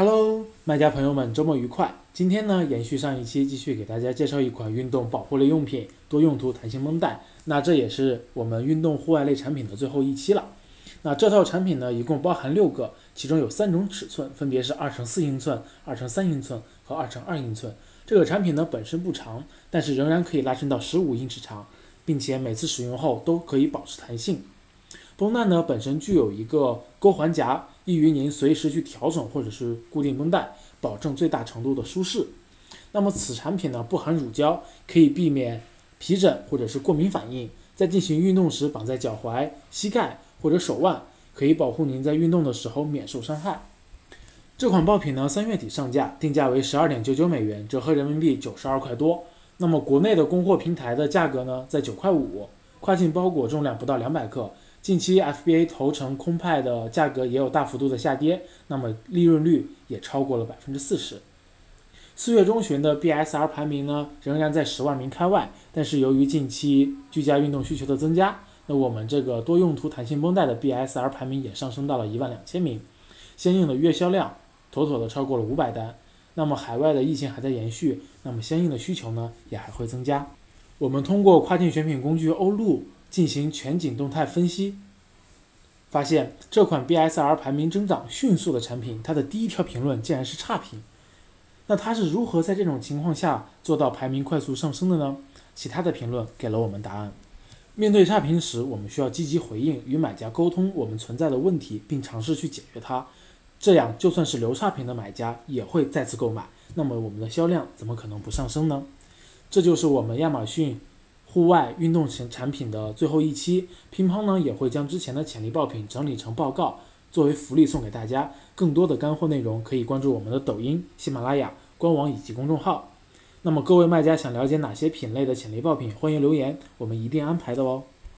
Hello，卖家朋友们，周末愉快！今天呢，延续上一期，继续给大家介绍一款运动保护类用品——多用途弹性绷带。那这也是我们运动户外类产品的最后一期了。那这套产品呢，一共包含六个，其中有三种尺寸，分别是二乘四英寸、二乘三英寸和二乘二英寸。这个产品呢，本身不长，但是仍然可以拉伸到十五英尺长，并且每次使用后都可以保持弹性。绷带呢，本身具有一个钩环夹，易于您随时去调整或者是固定绷带，保证最大程度的舒适。那么此产品呢，不含乳胶，可以避免皮疹或者是过敏反应。在进行运动时，绑在脚踝、膝盖。或者手腕可以保护您在运动的时候免受伤害。这款爆品呢，三月底上架，定价为十二点九九美元，折合人民币九十二块多。那么国内的供货平台的价格呢，在九块五。跨境包裹重量不到两百克。近期 FBA 头程空派的价格也有大幅度的下跌，那么利润率也超过了百分之四十。四月中旬的 BSR 排名呢，仍然在十万名开外，但是由于近期居家运动需求的增加。那我们这个多用途弹性绷带的 BSR 排名也上升到了一万两千名，相应的月销量妥妥的超过了五百单。那么海外的疫情还在延续，那么相应的需求呢也还会增加。我们通过跨境选品工具欧路进行全景动态分析，发现这款 BSR 排名增长迅速的产品，它的第一条评论竟然是差评。那它是如何在这种情况下做到排名快速上升的呢？其他的评论给了我们答案。面对差评时，我们需要积极回应，与买家沟通我们存在的问题，并尝试去解决它。这样，就算是留差评的买家也会再次购买。那么，我们的销量怎么可能不上升呢？这就是我们亚马逊户外运动型产品的最后一期。乒乓呢也会将之前的潜力爆品整理成报告，作为福利送给大家。更多的干货内容可以关注我们的抖音、喜马拉雅官网以及公众号。那么各位卖家想了解哪些品类的潜力爆品，欢迎留言，我们一定安排的哦。